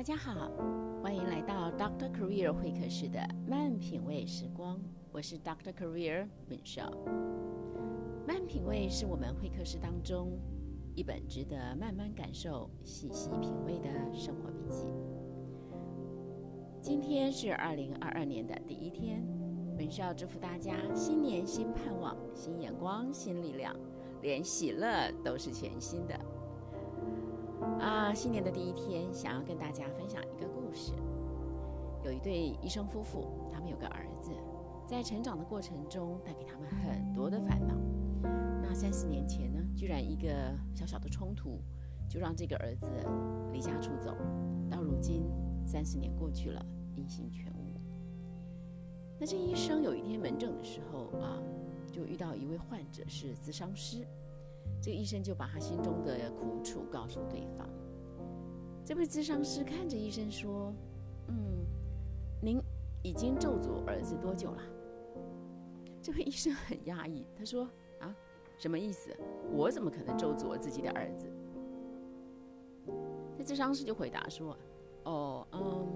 大家好，欢迎来到 Doctor Career 会客室的慢品味时光，我是 Doctor Career 本少。慢品味是我们会客室当中一本值得慢慢感受、细细品味的生活笔记。今天是二零二二年的第一天，本少祝福大家新年新盼望、新眼光、新力量，连喜乐都是全新的。啊，新年的第一天，想要跟大家分享一个故事。有一对医生夫妇，他们有个儿子，在成长的过程中带给他们很多的烦恼。那三四年前呢，居然一个小小的冲突，就让这个儿子离家出走。到如今三十年过去了，音信全无。那这医生有一天门诊的时候啊，就遇到一位患者是咨商师。这个医生就把他心中的苦楚告诉对方。这位咨商师看着医生说：“嗯，您已经咒诅儿子多久了？”这位医生很压抑，他说：“啊，什么意思？我怎么可能咒诅我自己的儿子？”这咨商师就回答说：“哦，嗯，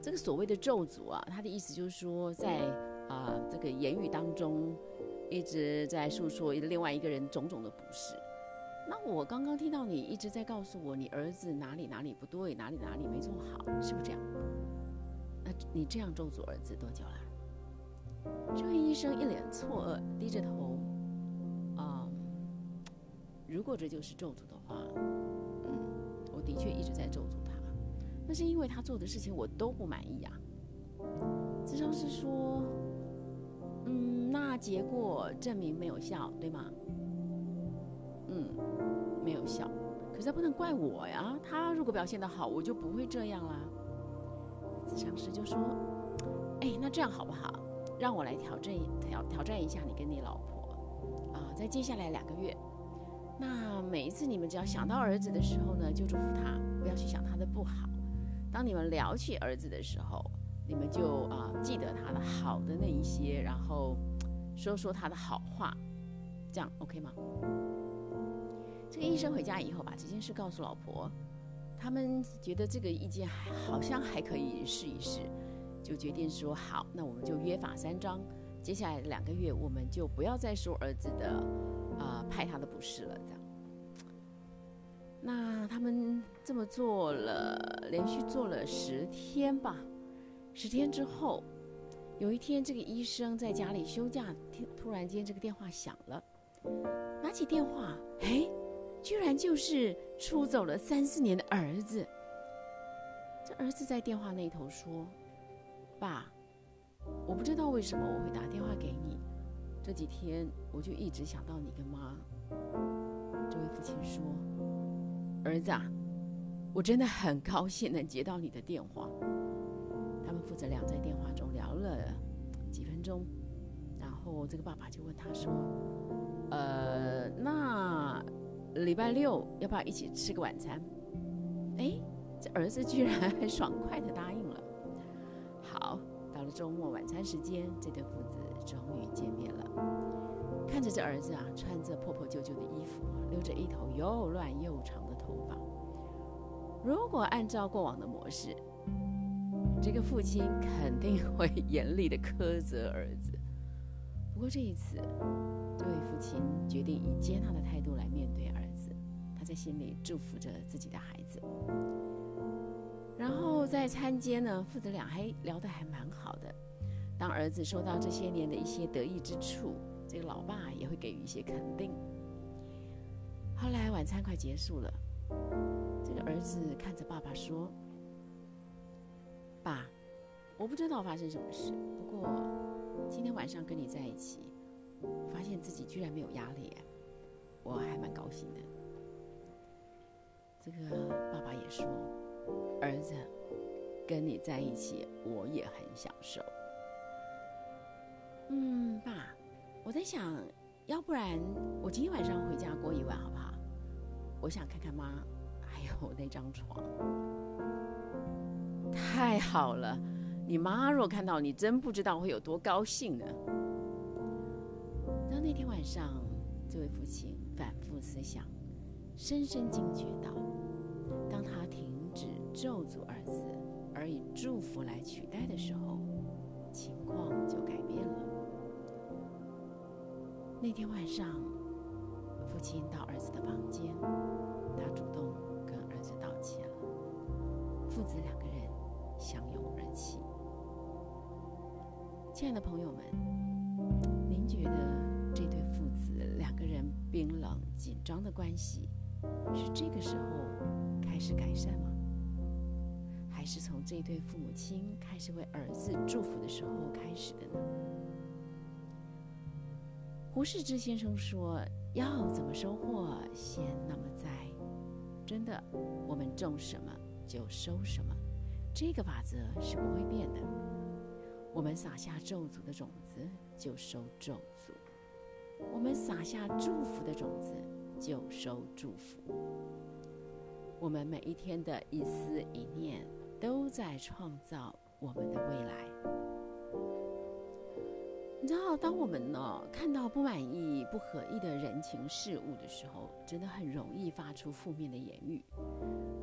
这个所谓的咒诅啊，他的意思就是说，在啊这个言语当中一直在诉说另外一个人种种的不是。”那我刚刚听到你一直在告诉我，你儿子哪里哪里不对，哪里哪里没做好，是不是这样？那你这样咒诅儿子多久了？这位医生一脸错愕，低着头。啊，如果这就是咒诅的话，嗯，我的确一直在咒诅他，那是因为他做的事情我都不满意呀。智商是说，嗯，那结果证明没有效，对吗？嗯，没有效，可是他不能怪我呀。他如果表现的好，我就不会这样啦。咨商师就说：“哎，那这样好不好？让我来挑战挑挑战一下你跟你老婆啊，在接下来两个月，那每一次你们只要想到儿子的时候呢，就祝福他，不要去想他的不好。当你们聊起儿子的时候，你们就啊记得他的好的那一些，然后说说他的好话，这样 OK 吗？”这个医生回家以后，把这件事告诉老婆，他们觉得这个意见好像还可以试一试，就决定说好，那我们就约法三章，接下来两个月我们就不要再说儿子的啊拍他的不是了，这样。那他们这么做了，连续做了十天吧，十天之后，有一天这个医生在家里休假，突然间这个电话响了，拿起电话，哎。居然就是出走了三四年的儿子。这儿子在电话那头说：“爸，我不知道为什么我会打电话给你。这几天我就一直想到你跟妈。”这位父亲说：“儿子啊，我真的很高兴能接到你的电话。”父子俩在电话中聊了几分钟，然后这个爸爸就问他说：“呃，那？”礼拜六要不要一起吃个晚餐？哎，这儿子居然很爽快的答应了。好，到了周末晚餐时间，这对父子终于见面了。看着这儿子啊，穿着破破旧旧的衣服，留着一头又乱又长的头发。如果按照过往的模式，这个父亲肯定会严厉的苛责儿子。不过这一次，这位父亲决定以接纳的态度来面对儿子。他。在心里祝福着自己的孩子，然后在餐间呢，父子俩还聊得还蛮好的。当儿子说到这些年的一些得意之处，这个老爸也会给予一些肯定。后来晚餐快结束了，这个儿子看着爸爸说：“爸，我不知道发生什么事，不过今天晚上跟你在一起，发现自己居然没有压力，我还蛮高兴的。”这个爸爸也说：“儿子，跟你在一起，我也很享受。”嗯，爸，我在想，要不然我今天晚上回家过一晚好不好？我想看看妈，还有那张床。太好了，你妈若看到你，真不知道会有多高兴呢。到那天晚上，这位父亲反复思想。深深惊觉到，当他停止咒诅儿子，而以祝福来取代的时候，情况就改变了。那天晚上，父亲到儿子的房间，他主动跟儿子道歉了，父子两个人相拥而泣。亲爱的朋友们，您觉得这对父子两个人冰冷紧张的关系，是这个时候开始改善吗？还是从这对父母亲开始为儿子祝福的时候开始的呢？胡适之先生说：“要怎么收获，先那么栽。”真的，我们种什么就收什么，这个法则是不会变的。我们撒下咒诅的种子，就收咒诅；我们撒下祝福的种子，就收祝福。我们每一天的一思一念，都在创造我们的未来。你知道，当我们呢看到不满意、不合意的人情世物的时候，真的很容易发出负面的言语，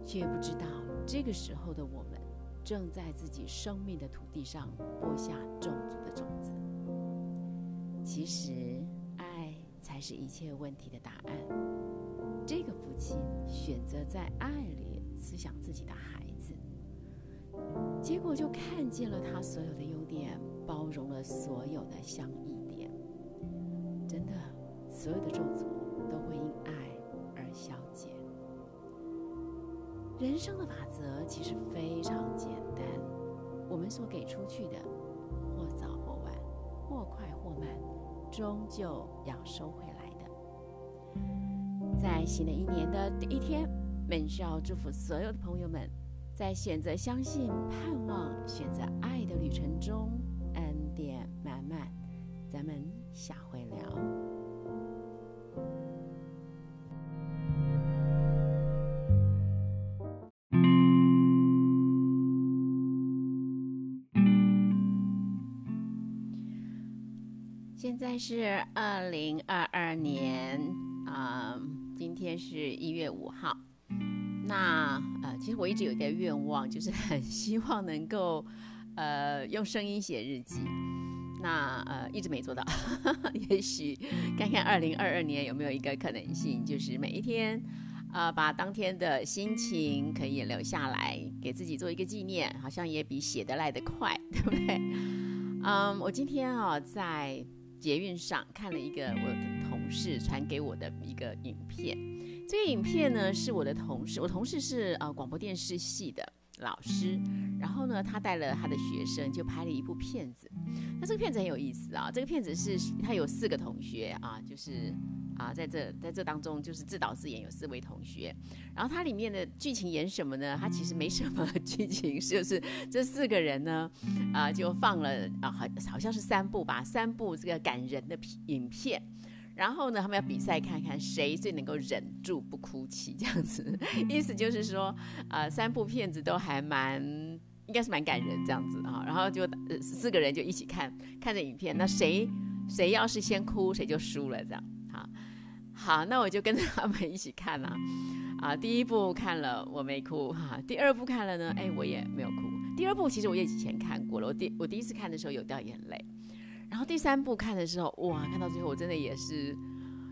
却不知道这个时候的我们正在自己生命的土地上播下种族的种子。其实，爱才是一切问题的答案。这个父亲选择在爱里思想自己的孩子，结果就看见了他所有的优点。包容了所有的相异点，真的，所有的种族都会因爱人生的法则其实非常简单，我们所给出去的，或早或晚，或快或慢，终究要收回来的。在新的一年的第一天，本校祝福所有的朋友们，在选择相信、盼望、选择爱的旅程中。现在是二零二二年啊，今天是一月五号。那呃，其实我一直有一个愿望，就是很希望能够。呃，用声音写日记，那呃一直没做到，也许看看二零二二年有没有一个可能性，就是每一天，呃，把当天的心情可以留下来，给自己做一个纪念，好像也比写的来得快，对不对？嗯，我今天啊在捷运上看了一个我的同事传给我的一个影片，这个影片呢是我的同事，我同事是呃广播电视系的。老师，然后呢，他带了他的学生，就拍了一部片子。那这个片子很有意思啊，这个片子是他有四个同学啊，就是啊，在这在这当中就是自导自演有四位同学。然后它里面的剧情演什么呢？它其实没什么 剧情，就是这四个人呢，啊，就放了啊，好好像是三部吧，三部这个感人的影片。然后呢，他们要比赛看看谁最能够忍住不哭泣，这样子，意思就是说，呃，三部片子都还蛮，应该是蛮感人这样子啊。然后就四个人就一起看，看着影片，那谁谁要是先哭，谁就输了这样。好，好，那我就跟着他们一起看了。啊，第一部看了我没哭哈，第二部看了呢，哎，我也没有哭。第二部其实我也以前看过了，我第我第一次看的时候有掉眼泪。然后第三部看的时候，哇，看到最后我真的也是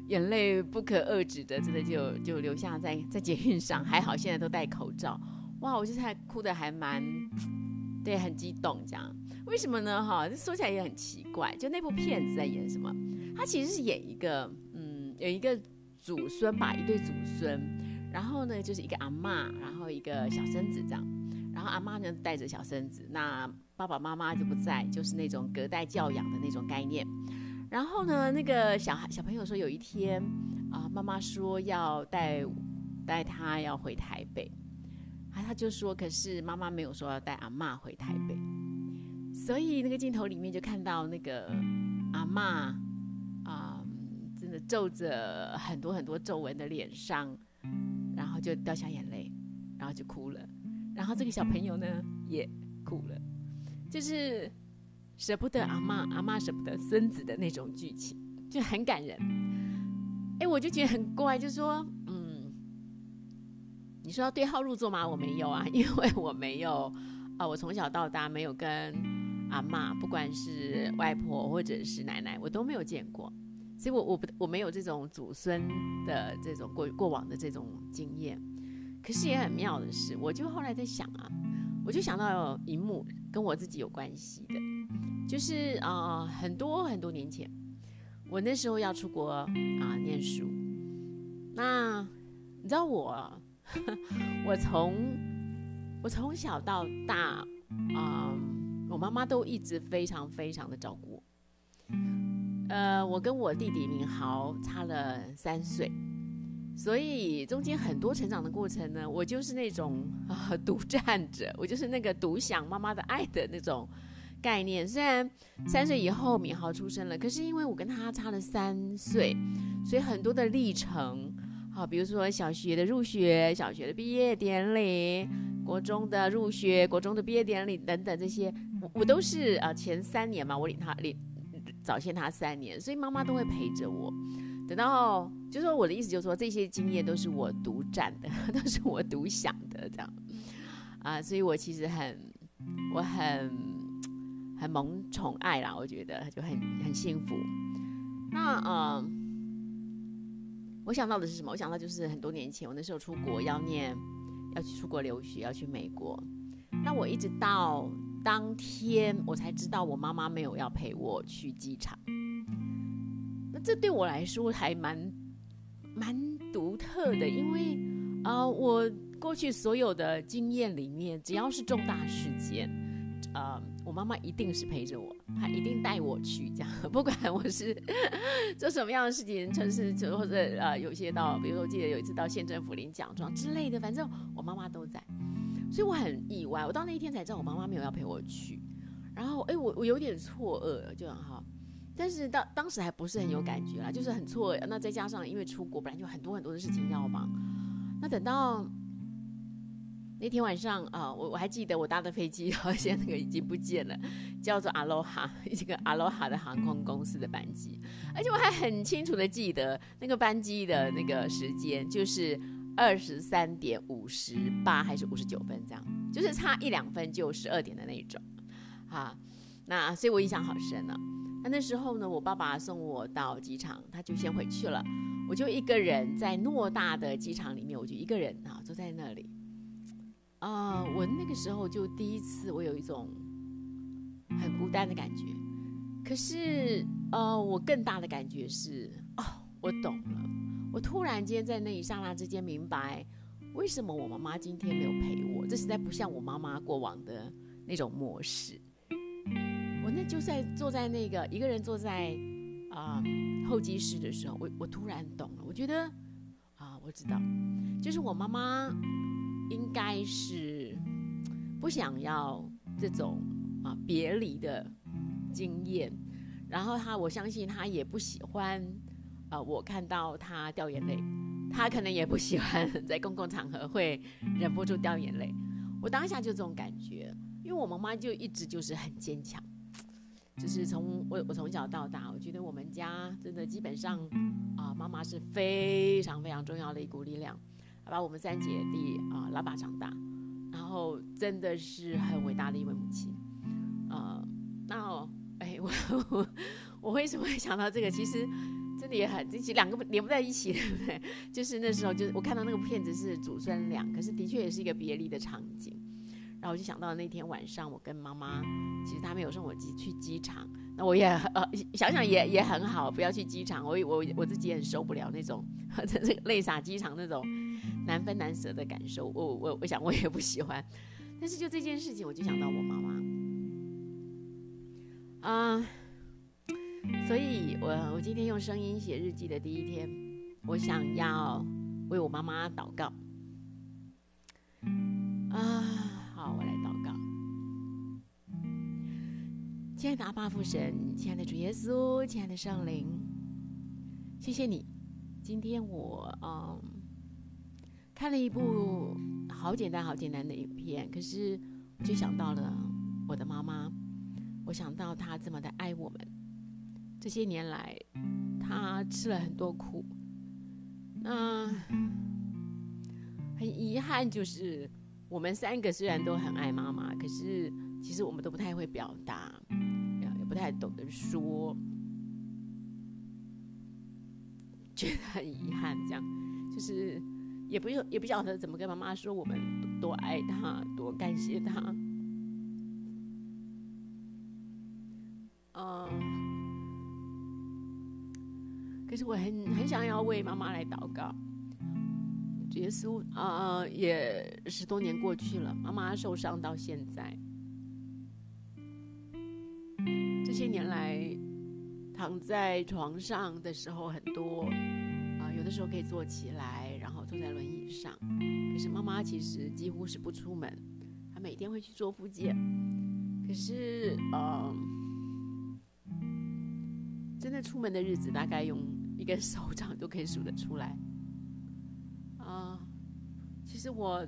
眼泪不可遏制的，真的就就流下在在捷运上。还好现在都戴口罩，哇，我就是还哭的还蛮，对，很激动这样。为什么呢？哈，这说起来也很奇怪，就那部片子在演什么？他其实是演一个，嗯，有一个祖孙吧，一对祖孙，然后呢就是一个阿妈，然后一个小孙子这样。然后阿妈呢带着小孙子，那爸爸妈妈就不在，就是那种隔代教养的那种概念。然后呢，那个小孩小朋友说有一天啊，妈妈说要带带他要回台北，啊，他就说可是妈妈没有说要带阿妈回台北，所以那个镜头里面就看到那个阿妈啊，真的皱着很多很多皱纹的脸上，然后就掉下眼泪，然后就哭了。然后这个小朋友呢也哭了，就是舍不得阿妈，阿妈舍不得孙子的那种剧情，就很感人。哎，我就觉得很怪，就说，嗯，你说要对号入座吗？我没有啊，因为我没有啊，我从小到大没有跟阿妈，不管是外婆或者是奶奶，我都没有见过，所以我我不我没有这种祖孙的这种过过往的这种经验。可是也很妙的是，我就后来在想啊，我就想到有一幕跟我自己有关系的，就是啊，很多很多年前，我那时候要出国啊念书，那你知道我，我从我从小到大，嗯，我妈妈都一直非常非常的照顾我，呃，我跟我弟弟明豪差了三岁。所以中间很多成长的过程呢，我就是那种啊独占者，我就是那个独享妈妈的爱的那种概念。虽然三岁以后敏豪出生了，可是因为我跟他差了三岁，所以很多的历程，好，比如说小学的入学、小学的毕业典礼、国中的入学、国中的毕业典礼等等这些，我我都是啊前三年嘛，我领他领早先他三年，所以妈妈都会陪着我。等到，就说我的意思，就是说这些经验都是我独占的，都是我独享的，这样，啊，所以我其实很，我很，很萌宠爱啦，我觉得就很很幸福。那嗯，我想到的是什么？我想到就是很多年前，我那时候出国要念，要去出国留学，要去美国。那我一直到当天，我才知道我妈妈没有要陪我去机场。那这对我来说还蛮蛮独特的，因为啊，我过去所有的经验里面，只要是重大事件，呃，我妈妈一定是陪着我，她一定带我去，这样，不管我是 做什么样的事情，城市或者呃，有些到，比如说我记得有一次到县政府领奖状之类的，反正我妈妈都在，所以我很意外，我到那一天才知道我妈妈没有要陪我去，然后哎，我我有点错愕，就很好。但是当当时还不是很有感觉啦，就是很错。那再加上因为出国本来就很多很多的事情要忙，那等到那天晚上啊，我我还记得我搭的飞机，好像那个已经不见了，叫做阿罗哈，一个阿罗哈的航空公司的班机，而且我还很清楚的记得那个班机的那个时间，就是二十三点五十八还是五十九分这样，就是差一两分就十二点的那种，啊，那所以我印象好深呢。那那时候呢，我爸爸送我到机场，他就先回去了，我就一个人在偌大的机场里面，我就一个人啊坐在那里，啊，我那个时候就第一次，我有一种很孤单的感觉。可是，呃，我更大的感觉是，哦，我懂了，我突然间在那一刹那之间明白，为什么我妈妈今天没有陪我，这实在不像我妈妈过往的那种模式。我那就在坐在那个一个人坐在啊候机室的时候，我我突然懂了。我觉得啊，我知道，就是我妈妈应该是不想要这种啊别离的经验，然后她我相信她也不喜欢啊我看到她掉眼泪，她可能也不喜欢在公共场合会忍不住掉眼泪。我当下就这种感觉，因为我妈妈就一直就是很坚强。就是从我我从小到大，我觉得我们家真的基本上啊，妈妈是非常非常重要的一股力量，把我们三姐弟啊拉拔长大，然后真的是很伟大的一位母亲。呃，那哎我我我为什么会想到这个？其实真的也很，这两个连不在一起，对不对？就是那时候，就是我看到那个片子是祖孙俩，可是的确也是一个别离的场景。然后我就想到那天晚上，我跟妈妈，其实她没有送我机去机场，那我也呃想想也也很好，不要去机场，我我我自己也很受不了那种 这这泪洒机场那种难分难舍的感受，我我我想我也不喜欢。但是就这件事情，我就想到我妈妈，啊，所以我我今天用声音写日记的第一天，我想要为我妈妈祷告，啊。亲爱的阿爸父神，亲爱的主耶稣，亲爱的圣灵，谢谢你。今天我嗯看了一部好简单、好简单的影片，可是我就想到了我的妈妈，我想到她这么的爱我们。这些年来，她吃了很多苦，那很遗。憾就是，我们三个虽然都很爱妈妈，可是其实我们都不太会表达，也不太懂得说，觉得很遗憾。这样就是也不用也不晓得怎么跟妈妈说，我们多爱她，多感谢她。嗯，可是我很很想要为妈妈来祷告。耶稣啊，也十多年过去了，妈妈受伤到现在，些年来躺在床上的时候很多啊，有的时候可以坐起来，然后坐在轮椅上。可是妈妈其实几乎是不出门，她每天会去做复健。可是呃，真的出门的日子，大概用一根手掌都可以数得出来。啊其实我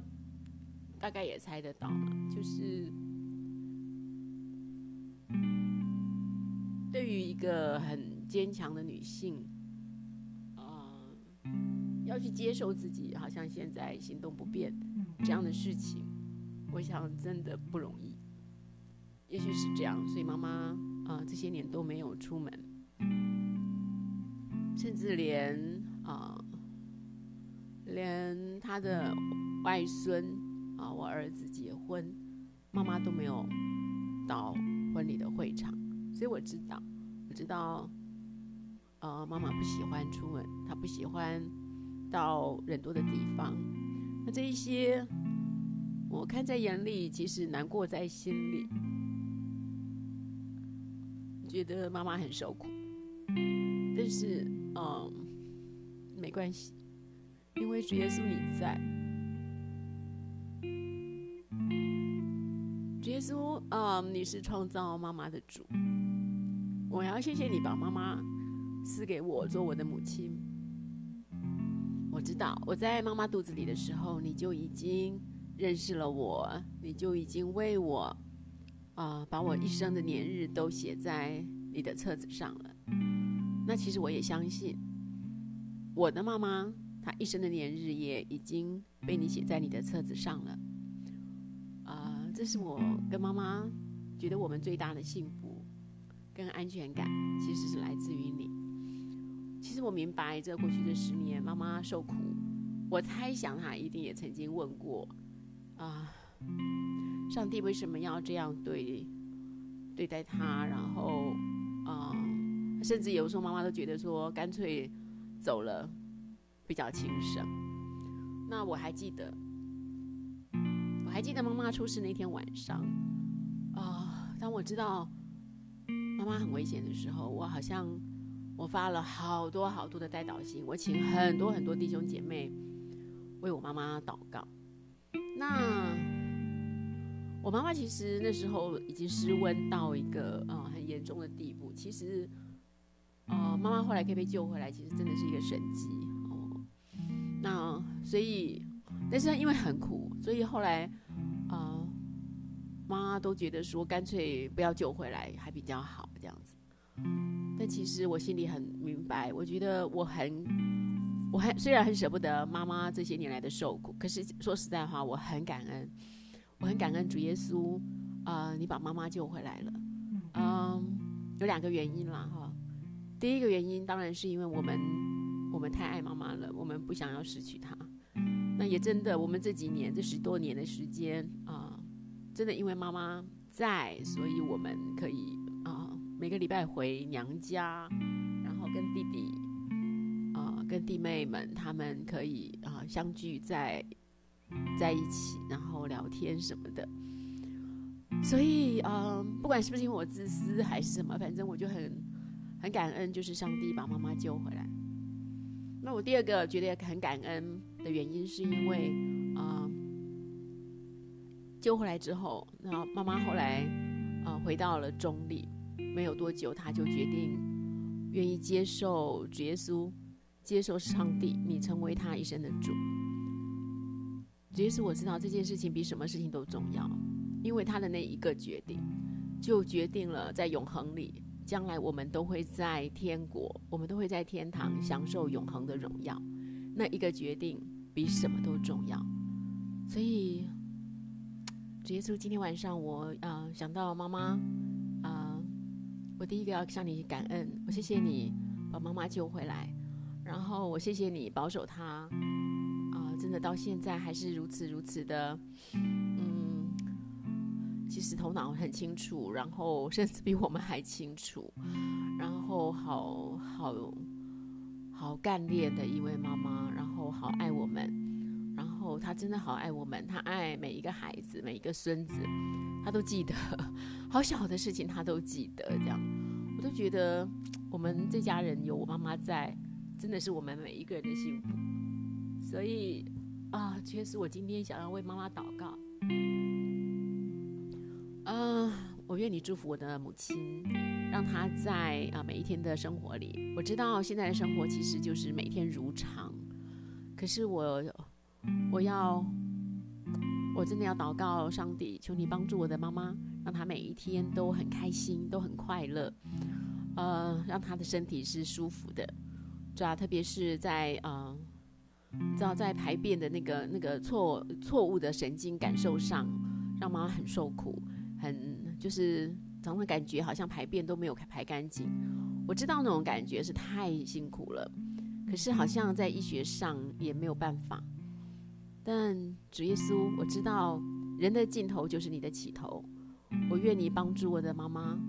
大概也猜得到嘛，就是对于一个很坚强的女性，啊，要去接受自己好像现在行动不便这样的事情，我想真的不容易。也许是这样，所以妈妈啊这些年都没有出门，甚至连啊连她的。外孙啊，我儿子结婚，妈妈都没有到婚礼的会场，所以我知道，我知道，呃，妈妈不喜欢出门，她不喜欢到人多的地方。那这一些，我看在眼里，其实难过在心里，觉得妈妈很受苦。但是，嗯，没关系，因为主耶稣你在。主耶稣，嗯，你是创造妈妈的主，我要谢谢你把妈妈赐给我做我的母亲。我知道我在妈妈肚子里的时候，你就已经认识了我，你就已经为我，啊，把我一生的年日都写在你的册子上了。那其实我也相信，我的妈妈她一生的年日也已经被你写在你的册子上了。啊这是我跟妈妈觉得我们最大的幸福跟安全感，其实是来自于你。其实我明白，这过去的十年，妈妈受苦，我猜想她一定也曾经问过：啊，上帝为什么要这样对对待她？然后，啊，甚至有时候妈妈都觉得说，干脆走了比较轻省。那我还记得。我还记得妈妈出事那天晚上，啊，当我知道妈妈很危险的时候，我好像我发了好多好多的代祷信，我请很多很多弟兄姐妹为我妈妈祷告。那我妈妈其实那时候已经失温到一个呃很严重的地步，其实啊，妈妈后来可以被救回来，其实真的是一个神迹哦。那所以，但是因为很苦，所以后来。妈都觉得说干脆不要救回来还比较好这样子，但其实我心里很明白，我觉得我很，我很虽然很舍不得妈妈这些年来的受苦，可是说实在话，我很感恩，我很感恩主耶稣，啊，你把妈妈救回来了，嗯，有两个原因啦哈，第一个原因当然是因为我们我们太爱妈妈了，我们不想要失去她，那也真的我们这几年这十多年的时间啊。真的，因为妈妈在，所以我们可以啊每个礼拜回娘家，然后跟弟弟啊跟弟妹们他们可以啊相聚在在一起，然后聊天什么的。所以啊，不管是不是因为我自私还是什么，反正我就很很感恩，就是上帝把妈妈救回来。那我第二个觉得很感恩的原因，是因为啊。救回来之后，那妈妈后来，呃，回到了中立，没有多久，他就决定愿意接受主耶稣，接受上帝，你成为他一生的主。主耶稣，我知道这件事情比什么事情都重要，因为他的那一个决定，就决定了在永恒里，将来我们都会在天国，我们都会在天堂享受永恒的荣耀。那一个决定比什么都重要。所以，主耶稣，今天晚上我啊想到妈妈，我第一个要向你感恩，我谢谢你把妈妈救回来，然后我谢谢你保守她啊，真的到现在还是如此如此的，嗯，其实头脑很清楚，然后甚至比我们还清楚，然后好好好干练的一位妈妈，然后好爱我们。他真的好爱我们，他爱每一个孩子，每一个孙子，他都记得，好小的事情他都记得。这样，我都觉得我们这家人有我妈妈在，真的是我们每一个人的幸福。所以啊，确实我今天想要为妈妈祷告。嗯，我愿你祝福我的母亲，让她在啊每一天的生活里，我知道现在的生活其实就是每天如常，可是我。我要，我真的要祷告上帝，求你帮助我的妈妈，让她每一天都很开心，都很快乐，呃，让她的身体是舒服的，主要特别是在呃，知道在排便的那个那个错错误的神经感受上，让妈妈很受苦，很就是常常感觉好像排便都没有排干净。我知道那种感觉是太辛苦了，可是好像在医学上也没有办法。但主耶稣，我知道人的尽头就是你的起头。我愿你帮助我的妈妈，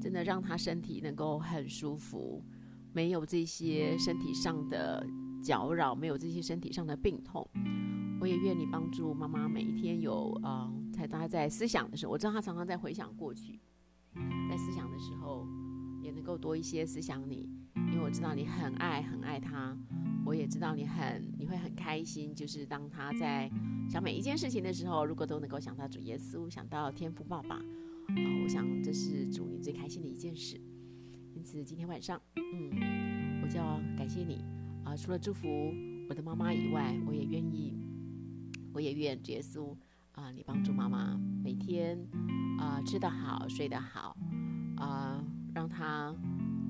真的让她身体能够很舒服，没有这些身体上的搅扰，没有这些身体上的病痛。我也愿你帮助妈妈每一天有啊，在她在思想的时候，我知道她常常在回想过去，在思想的时候也能够多一些思想你，因为我知道你很爱很爱他。我也知道你很你会很开心，就是当他在想每一件事情的时候，如果都能够想到主耶稣，想到天父爸爸，啊，我想这是主你最开心的一件事。因此今天晚上，嗯，我就要感谢你啊！除了祝福我的妈妈以外，我也愿意，我也愿主耶稣啊，你帮助妈妈每天啊吃得好，睡得好，啊，让她。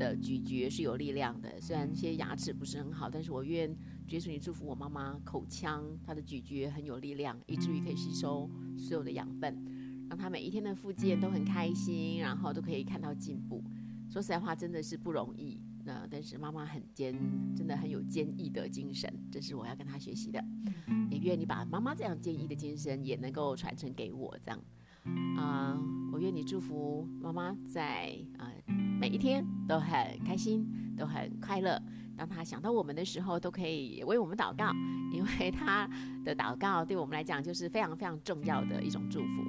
的咀嚼是有力量的，虽然些牙齿不是很好，但是我愿耶稣你祝福我妈妈口腔，她的咀嚼很有力量，以至于可以吸收所有的养分，让她每一天的复健都很开心，然后都可以看到进步。说实在话，真的是不容易。那但是妈妈很坚，真的很有坚毅的精神，这是我要跟她学习的。也愿你把妈妈这样坚毅的精神也能够传承给我，这样啊，我愿你祝福妈妈在啊。每一天都很开心，都很快乐。当他想到我们的时候，都可以为我们祷告，因为他的祷告对我们来讲就是非常非常重要的一种祝福。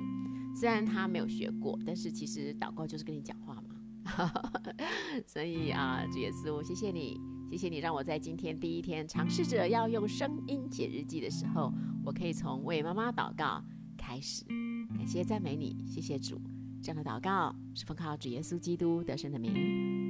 虽然他没有学过，但是其实祷告就是跟你讲话嘛。所以啊，主耶稣，谢谢你，谢谢你让我在今天第一天尝试着要用声音写日记的时候，我可以从为妈妈祷告开始。感谢赞美你，谢谢主。这样的祷告是奉靠主耶稣基督得胜的名。